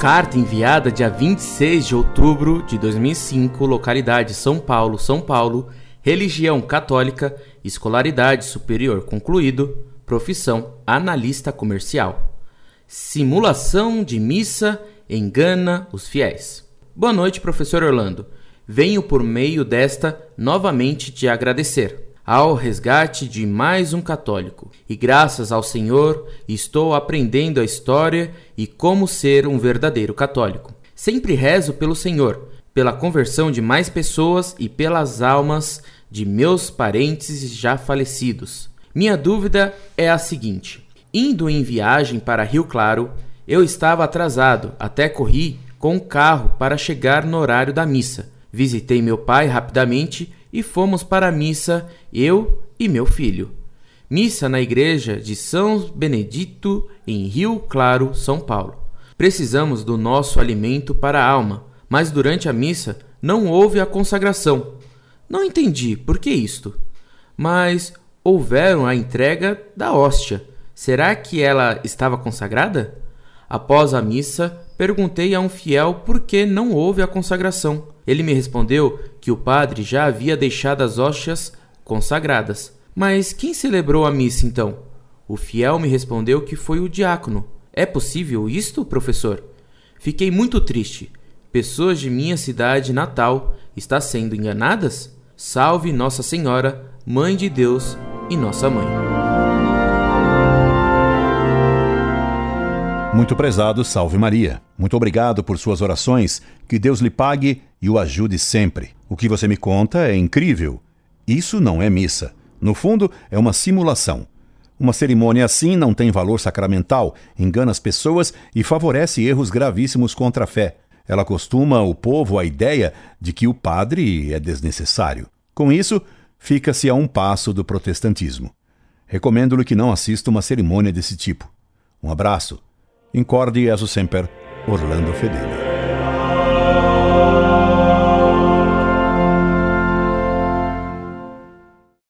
Carta enviada dia 26 de outubro de 2005, localidade São Paulo, São Paulo, religião católica, escolaridade superior concluído, profissão analista comercial. Simulação de missa engana os fiéis. Boa noite, professor Orlando. Venho por meio desta novamente te agradecer ao resgate de mais um católico. E graças ao Senhor, estou aprendendo a história e como ser um verdadeiro católico. Sempre rezo pelo Senhor, pela conversão de mais pessoas e pelas almas de meus parentes já falecidos. Minha dúvida é a seguinte: indo em viagem para Rio Claro, eu estava atrasado, até corri com o carro para chegar no horário da missa. Visitei meu pai rapidamente e fomos para a missa, eu e meu filho. Missa na igreja de São Benedito, em Rio Claro, São Paulo. Precisamos do nosso alimento para a alma, mas durante a missa não houve a consagração. Não entendi por que isto. Mas houveram a entrega da hóstia. Será que ela estava consagrada? Após a missa, perguntei a um fiel por que não houve a consagração. Ele me respondeu que o padre já havia deixado as hóstias consagradas. Mas quem celebrou a missa então? O fiel me respondeu que foi o diácono. É possível isto, professor? Fiquei muito triste. Pessoas de minha cidade natal estão sendo enganadas? Salve Nossa Senhora, Mãe de Deus e Nossa Mãe. Muito prezado, salve Maria. Muito obrigado por suas orações. Que Deus lhe pague e o ajude sempre. O que você me conta é incrível. Isso não é missa. No fundo, é uma simulação. Uma cerimônia assim não tem valor sacramental, engana as pessoas e favorece erros gravíssimos contra a fé. Ela acostuma o povo à ideia de que o padre é desnecessário. Com isso, fica-se a um passo do protestantismo. Recomendo-lhe que não assista uma cerimônia desse tipo. Um abraço. Incorde Jesus Semper, Orlando Fedeli.